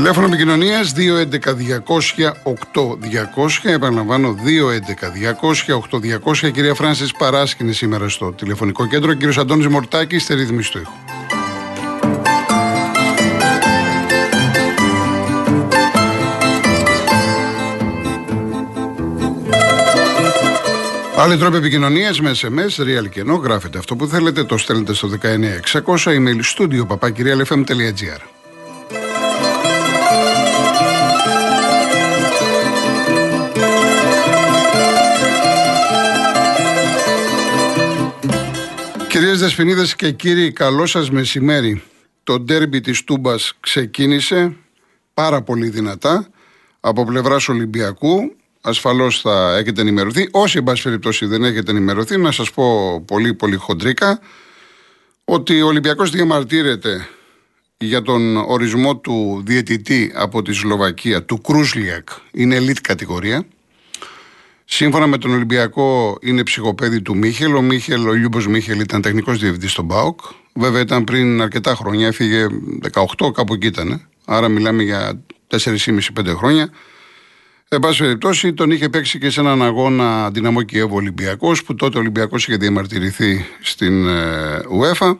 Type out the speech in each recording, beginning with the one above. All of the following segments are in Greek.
Τηλέφωνο επικοινωνίας 211-200-8200. Επαναλαμβάνω, 211-200-8200. Κυρία Φράνσης Παράσκηνη σήμερα στο τηλεφωνικό κέντρο. Κύριος Αντώνης Μορτάκης, στη ρύθμιση του ήχου. Άλλοι τρόποι επικοινωνίας με SMS, real και ενώ γράφετε αυτό που θέλετε, το στέλνετε στο 19600 email studio papakirialfm.gr. Κυρίες Δεσποινίδες και κύριοι, καλό σας μεσημέρι. Το ντέρμπι της Τούμπας ξεκίνησε πάρα πολύ δυνατά από πλευράς Ολυμπιακού. Ασφαλώς θα έχετε ενημερωθεί. Όσοι, εν πάση περιπτώσει, δεν έχετε ενημερωθεί, να σας πω πολύ πολύ χοντρικά ότι ο Ολυμπιακός διαμαρτύρεται για τον ορισμό του διαιτητή από τη Σλοβακία, του Κρούσλιακ, είναι elite κατηγορία. Σύμφωνα με τον Ολυμπιακό, είναι ψυχοπαίδη του Μίχελ. Ο Μίχελ, ο Λιούμπο Μίχελ ήταν τεχνικός διευθυντής στον Μπάουκ. Βέβαια ήταν πριν αρκετά χρόνια, έφυγε 18, κάπου εκεί ήταν. Άρα μιλάμε για 4,5-5 χρόνια. Εν πάση περιπτώσει, τον είχε παίξει και σε έναν αγώνα Δυναμό Κιέβο Ολυμπιακός, που τότε ο Ολυμπιακός είχε διαμαρτυρηθεί στην ε, UEFA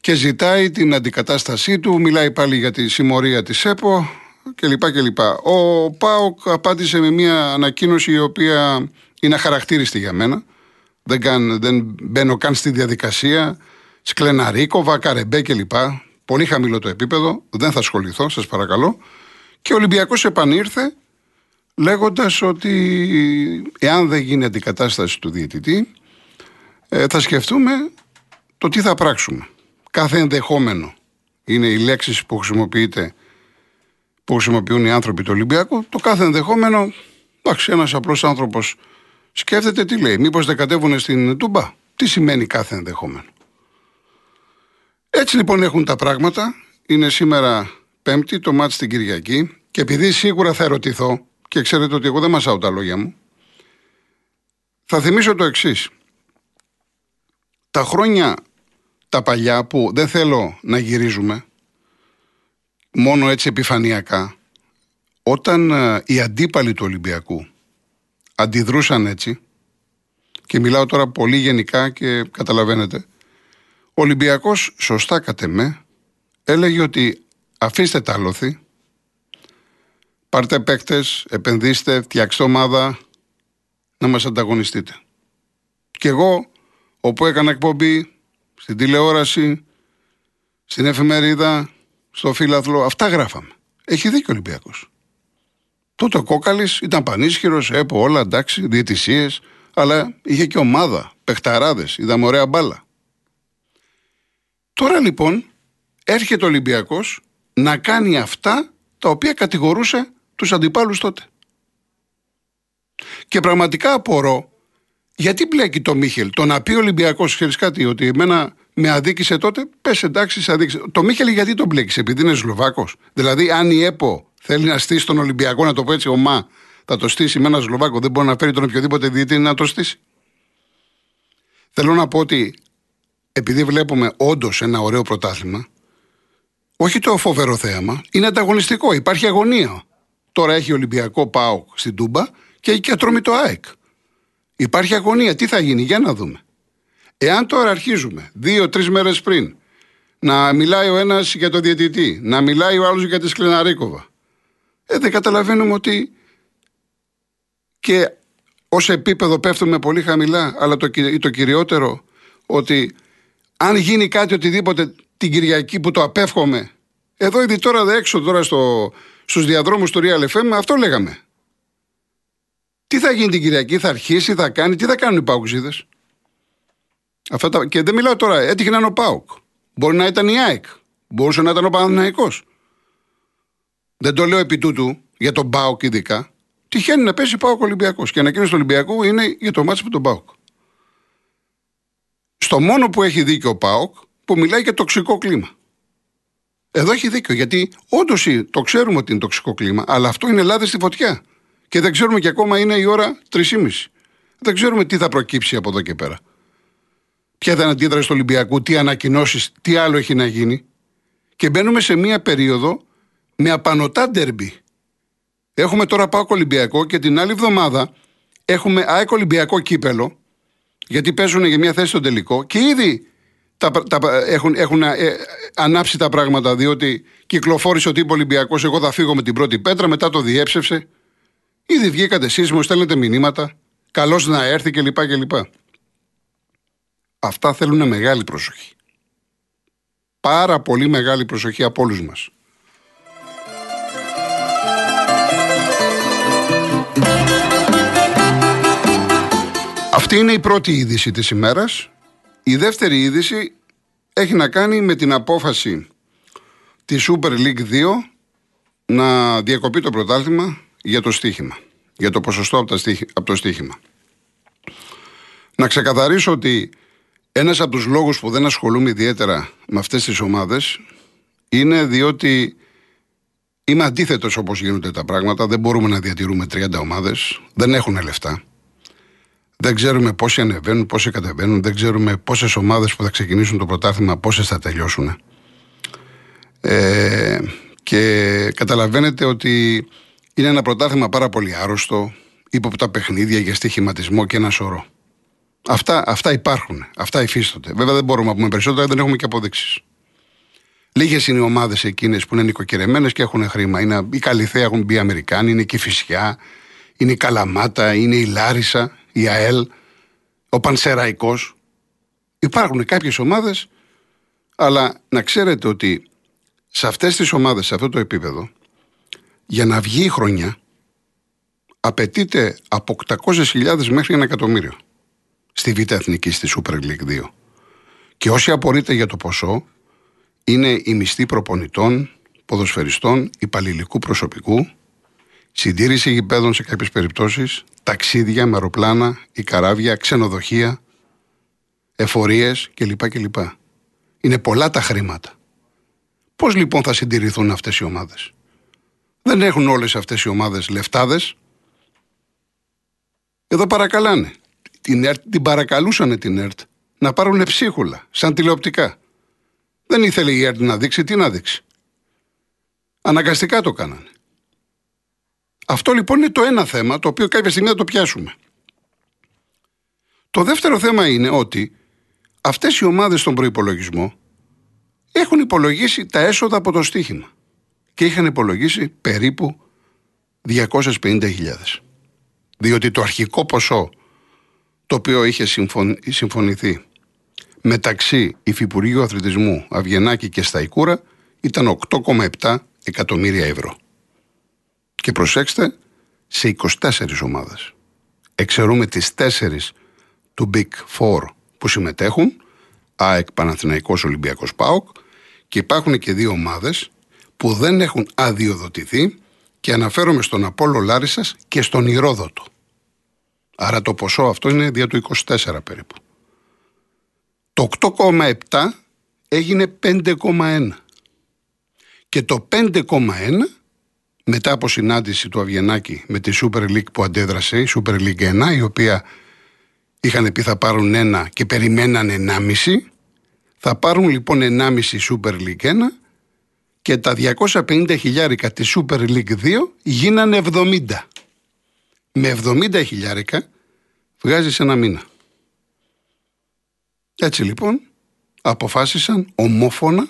και ζητάει την αντικατάστασή του. Μιλάει πάλι για τη συμμορία της ΕΠΟ κλπ. Ο Πάοκ απάντησε με μια ανακοίνωση η οποία είναι αχαρακτήριστη για μένα. Δεν, καν, δεν μπαίνω καν στη διαδικασία. Σκλεναρίκοβα, Καρεμπέ κλπ. Πολύ χαμηλό το επίπεδο. Δεν θα ασχοληθώ, σας παρακαλώ. Και ο Ολυμπιακός επανήρθε λέγοντας ότι εάν δεν γίνει αντικατάσταση του διαιτητή, ε, θα σκεφτούμε το τι θα πράξουμε. Κάθε ενδεχόμενο είναι οι λέξεις που χρησιμοποιείται που χρησιμοποιούν οι άνθρωποι του Ολυμπιακού, το κάθε ενδεχόμενο, εντάξει, ένας απλός άνθρωπος σκέφτεται τι λέει. Μήπως δεν κατέβουν στην Τούμπα; Τι σημαίνει κάθε ενδεχόμενο; Έτσι λοιπόν έχουν τα πράγματα. Είναι σήμερα Πέμπτη, το μάτι στην Κυριακή. Και επειδή σίγουρα θα ερωτηθώ, και ξέρετε ότι εγώ δεν μασάω τα λόγια μου, θα θυμίσω το εξής. Τα χρόνια τα παλιά που δεν θέλω να γυρίζουμε, μόνο έτσι επιφανειακά, όταν ε, οι αντίπαλοι του Ολυμπιακού αντιδρούσαν έτσι, και μιλάω τώρα πολύ γενικά και καταλαβαίνετε, ο Ολυμπιακός σωστά κατ' εμέ, έλεγε ότι αφήστε τα άλοθη, πάρτε παίκτες, επενδύστε, φτιάξτε ομάδα, να μας ανταγωνιστείτε. Και εγώ, όπου έκανα εκπομπή, στην τηλεόραση, στην εφημερίδα, στο φύλαθλο. Αυτά γράφαμε. Έχει δίκιο ο Ολυμπιακός. Τότε ο Κόκαλης ήταν πανίσχυρος, έπω όλα εντάξει, διαιτησίες, αλλά είχε και ομάδα, παιχταράδες, είδαμε ωραία μπάλα. Τώρα λοιπόν έρχεται ο Ολυμπιακός να κάνει αυτά τα οποία κατηγορούσε τους αντιπάλους τότε. Και πραγματικά απορώ γιατί μπλέκει το Μίχελ. Το να πει ο Ολυμπιακός, ξέρεις κάτι, ότι εμένα με αδίκησε τότε, πες εντάξει, σε αδίκησε. Το Μίχελ γιατί τον μπλέκεις, επειδή είναι Σλοβάκος; Δηλαδή, αν η ΕΠΟ θέλει να στήσει τον Ολυμπιακό, να το πω έτσι, ομά, θα το στήσει με ένα Σλοβάκο, δεν μπορεί να φέρει τον οποιοδήποτε διαιτή να το στήσει. Θέλω να πω ότι επειδή βλέπουμε όντως ένα ωραίο πρωτάθλημα, όχι το φοβερό θέαμα, είναι ανταγωνιστικό. Υπάρχει αγωνία. Τώρα έχει Ολυμπιακό ΠΑΟΚ στην Τούμπα και έχει και το ΑΕΚ. Υπάρχει αγωνία. Τι θα γίνει, για να δούμε. Εάν τώρα αρχίζουμε δύο-τρει μέρες πριν να μιλάει ο ένας για το διαιτητή, να μιλάει ο άλλος για τη Σκλεναρίκοβα, ε, δεν καταλαβαίνουμε ότι και ως επίπεδο πέφτουμε πολύ χαμηλά, αλλά το, το κυριότερο ότι αν γίνει κάτι οτιδήποτε την Κυριακή που το απέφχομαι, εδώ ήδη τώρα έξω τώρα στο, στους διαδρόμους του Real FM, αυτό λέγαμε. Τι θα γίνει την Κυριακή, θα αρχίσει, θα κάνει, τι θα κάνουν οι παγκοσίδες. Αυτά τα... Και δεν μιλάω τώρα, έτυχε να είναι ο Πάουκ. Μπορεί να ήταν η ΑΕΚ. Μπορούσε να ήταν ο Παναναναϊκό. Δεν το λέω επί τούτου για τον Πάουκ ειδικά. Τυχαίνει να πέσει Πάουκ Ολυμπιακός. Και η ανακοίνωση του Ολυμπιακού είναι για το μάτσο με τον Πάουκ. Στο μόνο που έχει δίκιο ο Πάουκ που μιλάει για τοξικό κλίμα. Εδώ έχει δίκιο, γιατί όντως το ξέρουμε ότι είναι τοξικό κλίμα, αλλά αυτό είναι Ελλάδα στη φωτιά. Και δεν ξέρουμε και ακόμα είναι η ώρα 3.30. Δεν ξέρουμε τι θα προκύψει από εδώ και πέρα. Ποια θα είναι αντίδραση του Ολυμπιακού, τι ανακοινώσεις, τι άλλο έχει να γίνει. Και μπαίνουμε σε μία περίοδο με απανοτά ντερμπι. Έχουμε τώρα πάω Ολυμπιακό και την άλλη εβδομάδα έχουμε ΑΕΚ Ολυμπιακό κύπελο, γιατί παίζουν για μια θέση στο τελικό και ήδη τα, τα, έχουν, έχουν ε, ανάψει τα πράγματα διότι κυκλοφόρησε ο τύπος Ολυμπιακός. Εγώ θα φύγω με την πρώτη πέτρα, μετά το διέψευσε. Ήδη βγήκατε εσεί, μου στέλνετε μηνύματα. Καλώς να έρθει κλπ. κλπ. Αυτά θέλουν μεγάλη προσοχή. Πάρα πολύ μεγάλη προσοχή από όλους μας. Αυτή είναι η πρώτη είδηση της ημέρας. Η δεύτερη είδηση έχει να κάνει με την απόφαση της Super League 2 να διακοπεί το πρωτάθλημα για το στοίχημα. Για το ποσοστό από, το στοίχημα. Να ξεκαθαρίσω ότι ένας από τους λόγους που δεν ασχολούμαι ιδιαίτερα με αυτές τις ομάδες είναι διότι είμαι αντίθετος όπως γίνονται τα πράγματα. Δεν μπορούμε να διατηρούμε 30 ομάδες. Δεν έχουν λεφτά. Δεν ξέρουμε πόσοι ανεβαίνουν, πόσοι κατεβαίνουν. Δεν ξέρουμε πόσες ομάδες που θα ξεκινήσουν το πρωτάθλημα, πόσες θα τελειώσουν. Ε, και καταλαβαίνετε ότι είναι ένα πρωτάθλημα πάρα πολύ άρρωστο, ύποπτα παιχνίδια για στοιχηματισμό και ένα σωρό. Αυτά, αυτά υπάρχουν, αυτά υφίστονται. Βέβαια δεν μπορούμε να πούμε περισσότερα, δεν έχουμε και αποδείξεις. Λίγες είναι οι ομάδες εκείνες που είναι νοικοκυρεμένες και έχουν χρήμα. Είναι, οι Καλυθέα έχουν μπει Αμερικάνοι, είναι και η Φυσιά, είναι η Καλαμάτα, είναι η Λάρισα η ΑΕΛ, ο Πανσεραϊκός. Υπάρχουν κάποιες ομάδες, αλλά να ξέρετε ότι σε αυτές τις ομάδες, σε αυτό το επίπεδο, για να βγει η χρονιά, απαιτείται από 800.000 μέχρι ένα εκατομμύριο στη Β' Εθνική, στη Super League 2. Και όσοι απορείτε για το ποσό, είναι οι μισθοί προπονητών, ποδοσφαιριστών, υπαλληλικού προσωπικού, συντήρηση γηπέδων σε κάποιες περιπτώσεις, ταξίδια με αεροπλάνα ή καράβια, ξενοδοχεία, εφορίες κλπ. κλπ. Είναι πολλά τα χρήματα. Πώς λοιπόν θα συντηρηθούν αυτές οι ομάδες; Δεν έχουν όλες αυτές οι ομάδες λεφτάδες; Εδώ παρακαλάνε. Την, ΕΡΤ, την παρακαλούσαν την ΕΡΤ να πάρουν ψίχουλα, σαν τηλεοπτικά. Δεν ήθελε η ΕΡΤ να δείξει, τι να δείξει. Αναγκαστικά το κάνανε. Αυτό λοιπόν είναι το ένα θέμα το οποίο κάποια στιγμή θα το πιάσουμε. Το δεύτερο θέμα είναι ότι αυτές οι ομάδες στον προϋπολογισμό έχουν υπολογίσει τα έσοδα από το στοίχημα και είχαν υπολογίσει περίπου 250.000. Διότι το αρχικό ποσό το οποίο είχε συμφωνηθεί μεταξύ Υφυπουργείου Αθλητισμού Αυγενάκη και Σταϊκούρα ήταν 8,7 εκατομμύρια ευρώ. Και προσέξτε, σε 24 ομάδες. Εξαιρούμε τις 4 του Big Four που συμμετέχουν, ΑΕΚ, Παναθηναϊκός, Ολυμπιακός ΠΑΟΚ και υπάρχουν και δύο ομάδες που δεν έχουν αδειοδοτηθεί και αναφέρομαι στον Απόλλω Λάρισας και στον Ηρόδοτο. Άρα το ποσό αυτό είναι δια του 24 περίπου. Το 8,7 έγινε 5,1. Και το 5,1 μετά από συνάντηση του Αβγενάκη με τη Super League που αντέδρασε, η Super League 1, η οποία είχαν πει θα πάρουν ένα και περιμέναν 1,5. Θα πάρουν λοιπόν 1,5 Super League 1 και τα 250 χιλιάρικα της Super League 2 γίνανε 70. Με 70 χιλιάρικα βγάζεις ένα μήνα. Έτσι λοιπόν αποφάσισαν ομόφωνα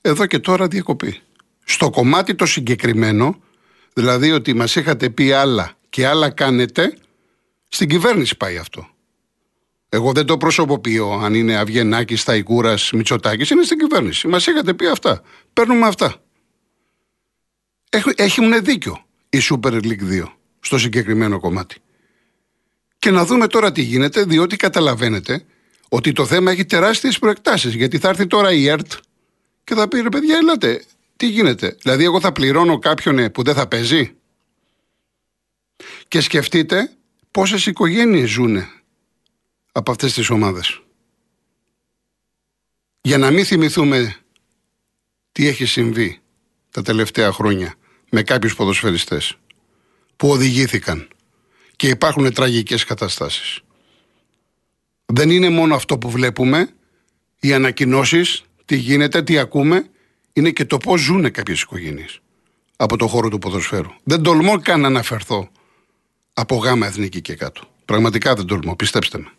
εδώ και τώρα διακοπή. Στο κομμάτι το συγκεκριμένο, δηλαδή ότι μας είχατε πει άλλα και άλλα κάνετε, στην κυβέρνηση πάει αυτό. Εγώ δεν το προσωποποιώ αν είναι Αυγενάκης, Σταϊκούρας, Μητσοτάκης. Είναι στην κυβέρνηση. Μας είχατε πει αυτά. Παίρνουμε αυτά. Έχουν δίκιο η Super League 2 στο συγκεκριμένο κομμάτι. Και να δούμε τώρα τι γίνεται, διότι καταλαβαίνετε ότι το θέμα έχει τεράστιες προεκτάσεις. Γιατί θα έρθει τώρα η ΕΡΤ και θα πει ρε παιδιά, ελάτε, τι γίνεται, δηλαδή εγώ θα πληρώνω κάποιον ε, που δεν θα παίζει. Και σκεφτείτε πόσες οικογένειες ζουν από αυτές τις ομάδες. για να μην θυμηθούμε τι έχει συμβεί τα τελευταία χρόνια με κάποιους ποδοσφαιριστές που οδηγήθηκαν και υπάρχουν τραγικές καταστάσεις. Δεν είναι μόνο αυτό που βλέπουμε, οι ανακοινώσεις, τι γίνεται, τι ακούμε, είναι και το πώς ζουν κάποιες οικογένειες από το χώρο του ποδοσφαίρου. Δεν τολμώ καν να αναφερθώ από γάμα εθνική και κάτω. Πραγματικά δεν τολμώ, πιστέψτε με.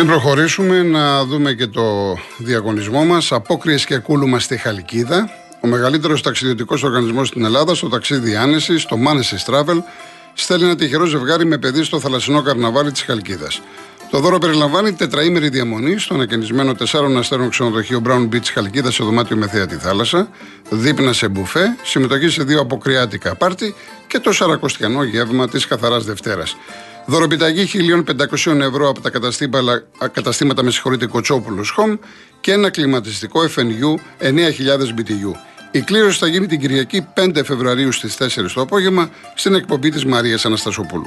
Πριν προχωρήσουμε να δούμε και το διαγωνισμό μας. Απόκριες και κούλουμα στη Χαλκίδα. Ο μεγαλύτερος ταξιδιωτικός οργανισμός στην Ελλάδα Στο ταξίδι Άνεσης, το Manesis Travel Στέλνει ένα τυχερό ζευγάρι με παιδί στο θαλασσινό καρναβάλι της Χαλκίδας. Το δώρο περιλαμβάνει τετραήμερη διαμονή στο ανακαινισμένο 4 αστέρων ξενοδοχείο Brown Beach Χαλκίδας σε δωμάτιο με θέα τη θάλασσα, δίπνα σε μπουφέ, συμμετοχή σε δύο αποκριάτικα πάρτι και το σαρακοστιανό γεύμα της Καθαράς Δευτέρας. Δωροπιταγή 1.500 ευρώ από τα καταστήματα, καταστήματα με συγχωρείτε Κοτσόπουλος Home και ένα κλιματιστικό FNU 9.000 BTU. Η κλήρωση θα γίνει την Κυριακή 5 Φεβρουαρίου στις 4 το απόγευμα στην εκπομπή της Μαρίας Αναστασοπούλου.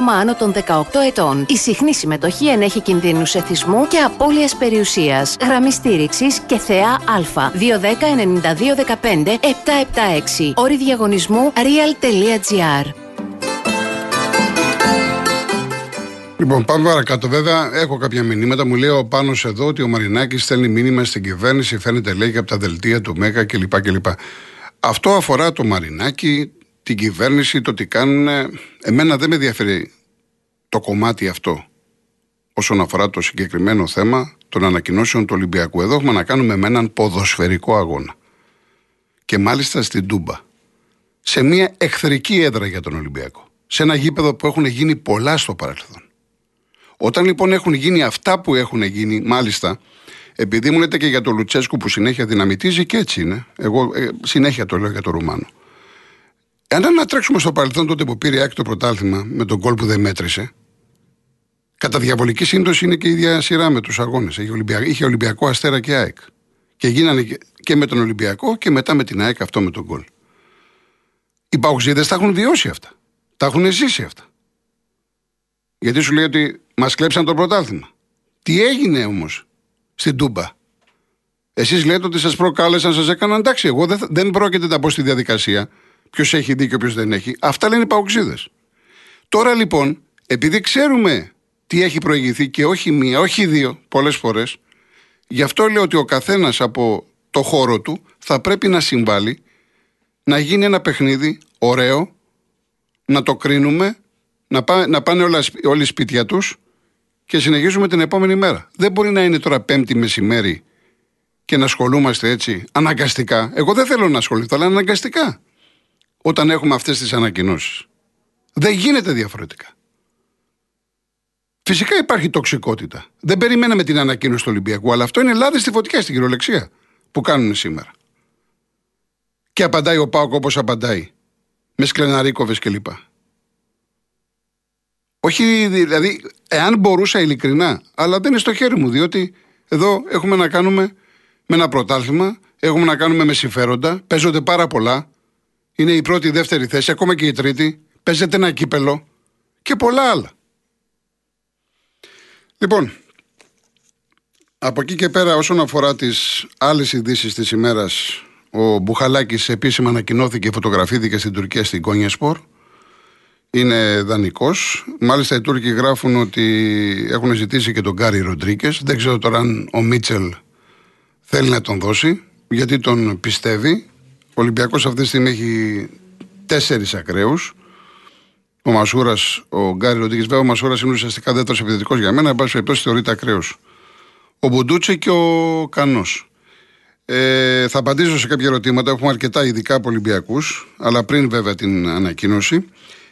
άτομα άνω των 18 ετών. Η συχνή συμμετοχή ενέχει κινδύνους εθισμού και απώλειας περιουσίας. Γραμμή στήριξης και θεά Α. 210 92 776. Όρη διαγωνισμού real.gr. Λοιπόν, πάμε παρακάτω. Βέβαια, έχω κάποια μηνύματα. Μου λέει ο Πάνος εδώ ότι ο Μαρινάκης στέλνει μήνυμα στην κυβέρνηση, φαίνεται λέει από τα δελτία του ΜΕΚΑ κλπ. κλπ. Αυτό αφορά το Μαρινάκη, την κυβέρνηση, το τι κάνουν. Εμένα δεν με ενδιαφέρει το κομμάτι αυτό όσον αφορά το συγκεκριμένο θέμα των ανακοινώσεων του Ολυμπιακού. Εδώ έχουμε να κάνουμε με έναν ποδοσφαιρικό αγώνα. Και μάλιστα στην Τούμπα. Σε μια εχθρική έδρα για τον Ολυμπιακό. Σε ένα γήπεδο που έχουν γίνει πολλά στο παρελθόν. Όταν λοιπόν έχουν γίνει αυτά που έχουν γίνει, μάλιστα, επειδή μου λέτε και για τον Λουτσέσκου που συνέχεια δυναμητίζει και έτσι είναι. Εγώ ε, συνέχεια το λέω για τον Ρουμάνο. Αν ανατρέξουμε στο παρελθόν τότε που πήρε άκρη το πρωτάθλημα με τον κόλ που δεν μέτρησε, κατά διαβολική σύμπτωση είναι και η ίδια σειρά με τους αγώνες. Είχε, Ολυμπιακό, είχε Ολυμπιακό Αστέρα και ΑΕΚ. Και γίνανε και με τον Ολυμπιακό και μετά με την ΑΕΚ αυτό με τον κόλ. Οι παοξίδες τα έχουν βιώσει αυτά. Τα έχουν ζήσει αυτά. Γιατί σου λέει ότι μας κλέψαν το πρωτάθλημα. Τι έγινε όμως στην Τούμπα; Εσείς λέτε ότι σας προκάλεσαν, σας έκαναν εντάξει. Εγώ δεν, δεν πρόκειται να μπω στη διαδικασία ποιος έχει δίκιο, ποιος δεν έχει. Αυτά λένε οι παοξίδες. Τώρα λοιπόν, επειδή ξέρουμε τι έχει προηγηθεί και όχι μία, όχι δύο, πολλές φορές, γι' αυτό λέω ότι ο καθένας από το χώρο του θα πρέπει να συμβάλλει να γίνει ένα παιχνίδι ωραίο, να το κρίνουμε, να, πά, να πάνε όλα, όλοι σπίτια τους και συνεχίζουμε την επόμενη μέρα. Δεν μπορεί να είναι τώρα πέμπτη μεσημέρι και να ασχολούμαστε έτσι αναγκαστικά. Εγώ δεν θέλω να ασχοληθώ, αλλά αναγκαστικά όταν έχουμε αυτές τις ανακοινώσεις. Δεν γίνεται διαφορετικά. Φυσικά υπάρχει τοξικότητα. Δεν περιμέναμε την ανακοίνωση του Ολυμπιακού, αλλά αυτό είναι λάδι στη φωτιά, στην κυριολεξία που κάνουν σήμερα. Και απαντάει ο Πάοκ όπως απαντάει. Με σκλεναρίκοβες κλπ. Όχι, δηλαδή, εάν μπορούσα ειλικρινά, αλλά δεν είναι στο χέρι μου, διότι εδώ έχουμε να κάνουμε με ένα πρωτάθλημα, έχουμε να κάνουμε με συμφέροντα, παίζονται πάρα πολλά είναι η πρώτη, η δεύτερη θέση, ακόμα και η τρίτη. Παίζεται ένα κύπελο και πολλά άλλα. Λοιπόν, από εκεί και πέρα όσον αφορά τις άλλες ειδήσεις της ημέρας ο Μπουχαλάκης επίσημα ανακοινώθηκε και φωτογραφήθηκε στην Τουρκία στην Κόνια Σπορ. Είναι δανεικός. Μάλιστα οι Τούρκοι γράφουν ότι έχουν ζητήσει και τον Γκάρι Ροντρίκες. Δεν ξέρω τώρα αν ο Μίτσελ θέλει να τον δώσει, γιατί τον πιστεύει. Ο Ολυμπιακός αυτή τη στιγμή έχει τέσσερις ακραίους. Ο Μασούρας, ο Γκάρι Ροντίκη, βέβαια ο Μασούρας είναι ουσιαστικά δεύτερος επιθετικός για μένα. Εν πάση περιπτώσει θεωρείται ακραίος Ο Μπουντούτσι και ο Κανός. Ε, θα απαντήσω σε κάποια ερωτήματα. Έχουμε αρκετά ειδικά από Ολυμπιακούς, αλλά πριν βέβαια την ανακοίνωση.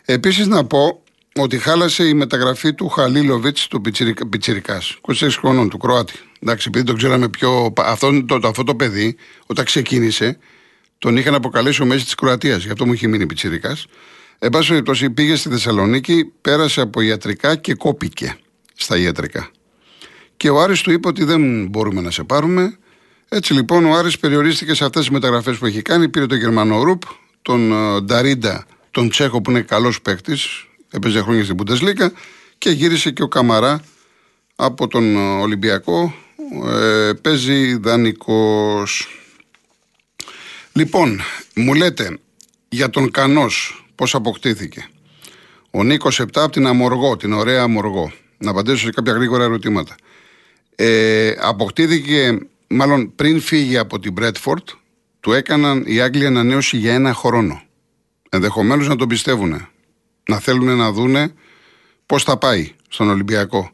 Επίσης να πω ότι χάλασε η μεταγραφή του Χαλίλοβιτς του Πιτσυρικά. 26 χρονών του Κροάτη. Εντάξει, επειδή το ξέραμε πιο. Αυτό το, αυτό το παιδί, όταν ξεκίνησε, τον είχαν αποκαλέσει ο Μέση της Κροατίας. Γι' αυτό μου είχε μείνει Πιτσυρικά. Εν πάση περιπτώσει, πήγε στη Θεσσαλονίκη, πέρασε από ιατρικά και κόπηκε στα ιατρικά. Και ο Άρης του είπε ότι δεν μπορούμε να σε πάρουμε. Έτσι λοιπόν ο Άρης περιορίστηκε σε αυτές τις μεταγραφές που έχει κάνει. Πήρε τον Γερμανό Ρουπ, τον ε, Νταρίντα, τον Τσέχο που είναι καλός παίκτης, έπαιζε χρόνια στην Πουντεσλίκα και γύρισε και ο Καμαρά από τον ε, Ολυμπιακό. Ε, παίζει δανεικός. Λοιπόν, μου λέτε για τον Κανός πώς αποκτήθηκε; Ο Νίκος 7 από την Αμοργό, την ωραία Αμοργό. Να απαντήσω σε κάποια γρήγορα ερωτήματα. Ε, αποκτήθηκε, μάλλον πριν φύγει από την Μπρέτφορντ, του έκαναν οι Άγγλοι ανανέωση για ένα χρόνο. Ενδεχομένως να τον πιστεύουν. Να θέλουν να δούνε πώς θα πάει στον Ολυμπιακό.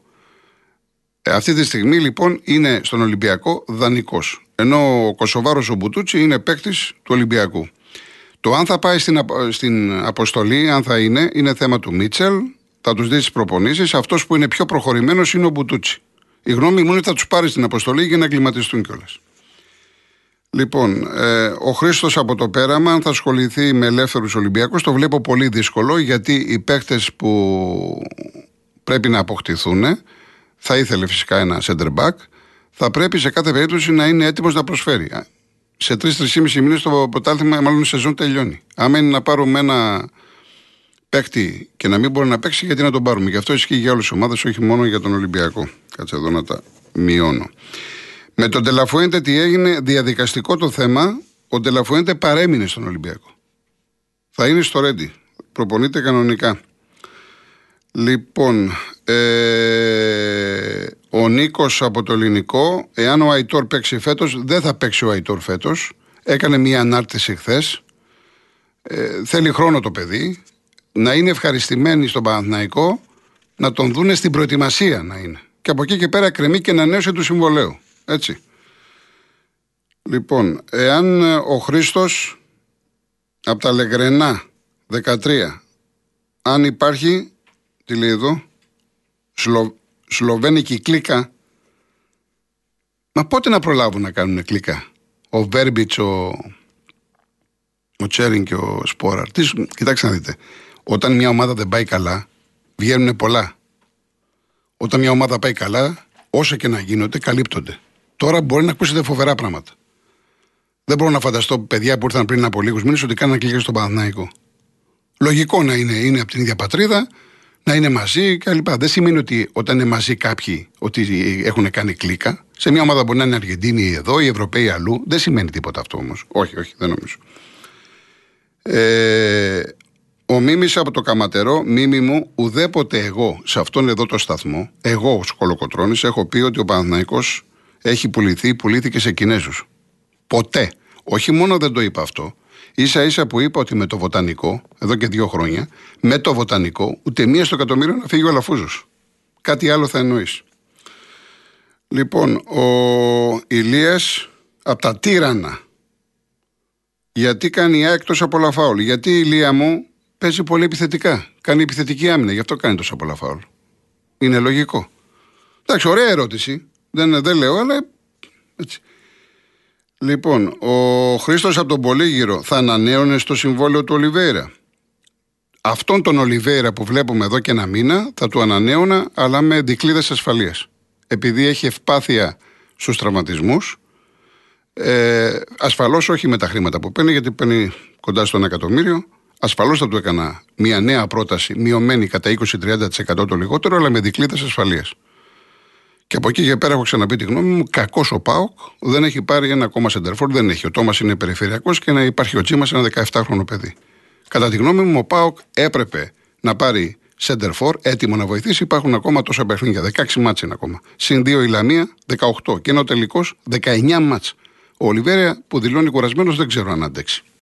Ε, αυτή τη στιγμή λοιπόν είναι στον Ολυμπιακό δανεικός. Ενώ ο Κωσοβάρος ο Μπουτούτσι είναι παίκτης του Ολυμπιακού. Το αν θα πάει στην, στην αποστολή, αν θα είναι, είναι θέμα του Μίτσελ. Θα τους δεις τις προπονήσεις. Αυτός που είναι πιο προχωρημένος είναι ο Μπουτούτσι. Η γνώμη μου είναι ότι θα τους πάρει στην αποστολή για να εγκληματιστούν κιόλας. Λοιπόν, ε, ο Χρήστος από το πέραμα, αν θα ασχοληθεί με ελεύθερους Ολυμπιακούς, το βλέπω πολύ δύσκολο γιατί οι παίκτες που πρέπει να αποκτηθούν, θα ήθελε φυσικά ένα center back, θα πρέπει σε κάθε περίπτωση να είναι έτοιμος να προσφέρει. Σε τρει-τρει μήνες το ποτάλθημα, μάλλον η σεζόν τελειώνει. Άμα είναι να πάρουμε ένα παίκτη και να μην μπορεί να παίξει, γιατί να τον πάρουμε. Γι' αυτό ισχύει για όλες τις ομάδες, όχι μόνο για τον Ολυμπιακό. Κάτσε εδώ να τα μειώνω. Με τον Τελαφουέντε τι έγινε, διαδικαστικό το θέμα, ο Τελαφουέντε παρέμεινε στον Ολυμπιακό. Θα είναι στο Ρέντι. Προπονείται κανονικά. Λοιπόν, ε, ο Νίκος από το ελληνικό, εάν ο Αϊτόρ παίξει φέτος, δεν θα παίξει ο Αϊτόρ φέτος. Έκανε μια ανάρτηση χθες. Ε, θέλει χρόνο το παιδί να είναι ευχαριστημένοι στον Παναθηναϊκό, να τον δούνε στην προετοιμασία να είναι. Και από εκεί και πέρα κρεμεί και ανανέωση του συμβολέου. Έτσι. Λοιπόν, εάν ε, ο Χρήστος από τα Λεγκρενά 13, αν υπάρχει, τι λέει εδώ, Σλο, Σλοβένικη κλίκα, μα πότε να προλάβουν να κάνουν κλίκα; Ο Βέρμπιτς, ο, ο Τσέριν και ο Σπόραρ. κοιτάξτε να δείτε. Όταν μια ομάδα δεν πάει καλά, βγαίνουν πολλά. Όταν μια ομάδα πάει καλά, όσα και να γίνονται, καλύπτονται. Τώρα μπορεί να ακούσετε φοβερά πράγματα. Δεν μπορώ να φανταστώ παιδιά που ήρθαν πριν από λίγους μήνες ότι κάναν κλικέ στον Παναθναϊκό. Λογικό να είναι, είναι από την ίδια πατρίδα, να είναι μαζί κλπ. Δεν σημαίνει ότι όταν είναι μαζί κάποιοι ότι έχουν κάνει κλίκα. Σε μια ομάδα μπορεί να είναι Αργεντίνοι εδώ, οι Ευρωπαίοι αλλού. Δεν σημαίνει τίποτα αυτό όμως. Όχι, όχι, δεν νομίζω. Ε, ο Μίμης από το Καματερό, Μίμη μου, ουδέποτε εγώ σε αυτόν εδώ το σταθμό, εγώ ως Κολοκοτρόνη, έχω πει ότι ο Παναθηναϊκός έχει πουληθεί, πουλήθηκε σε Κινέζους. Ποτέ. Όχι μόνο δεν το είπα αυτό. Σα ίσα που είπα ότι με το βοτανικό, εδώ και δύο χρόνια, με το βοτανικό, ούτε μία στο εκατομμύριο να φύγει ο Αλαφούζος. Κάτι άλλο θα εννοείς. Λοιπόν, ο Ηλίας από τα Τύρανα. Γιατί κάνει η εκτό από όλα φάουλ. Γιατί η Ηλία μου παίζει πολύ επιθετικά. Κάνει επιθετική άμυνα, γι' αυτό κάνει τόσα πολλά φάουλ. Είναι λογικό. Εντάξει, ωραία ερώτηση. Δεν, δεν λέω, αλλά έτσι. Λοιπόν, ο Χρήστος από τον Πολύγυρο θα ανανέωνε στο συμβόλαιο του Ολιβέρα. Αυτόν τον Ολιβέρα που βλέπουμε εδώ και ένα μήνα θα του ανανέωνα, αλλά με δικλείδες ασφαλείας. Επειδή έχει ευπάθεια στους τραυματισμούς, ε, ασφαλώς όχι με τα χρήματα που παίρνει, γιατί παίρνει κοντά στο ένα εκατομμύριο. Ασφαλώς θα του έκανα μια νέα πρόταση, μειωμένη κατά 20-30% το λιγότερο, αλλά με δικλείδες ασφαλείας. Και από εκεί και πέρα έχω ξαναπεί τη γνώμη μου. Κακός ο Πάοκ δεν έχει πάρει ένα ακόμα σεντερφόρ. Δεν έχει. Ο Τόμας είναι περιφερειακός και να υπάρχει ο Τσίμα, ένα 17χρονο παιδί. Κατά τη γνώμη μου, ο Πάοκ έπρεπε να πάρει σεντερφόρ έτοιμο να βοηθήσει. Υπάρχουν ακόμα τόσα παιχνίδια. 16 μάτς είναι ακόμα. Συν 2 η Λαμία, 18. Και ενώ τελικώ 19 μάτς. Ο Ολιβέρια που δηλώνει κουρασμένος δεν ξέρω αν αντέξει.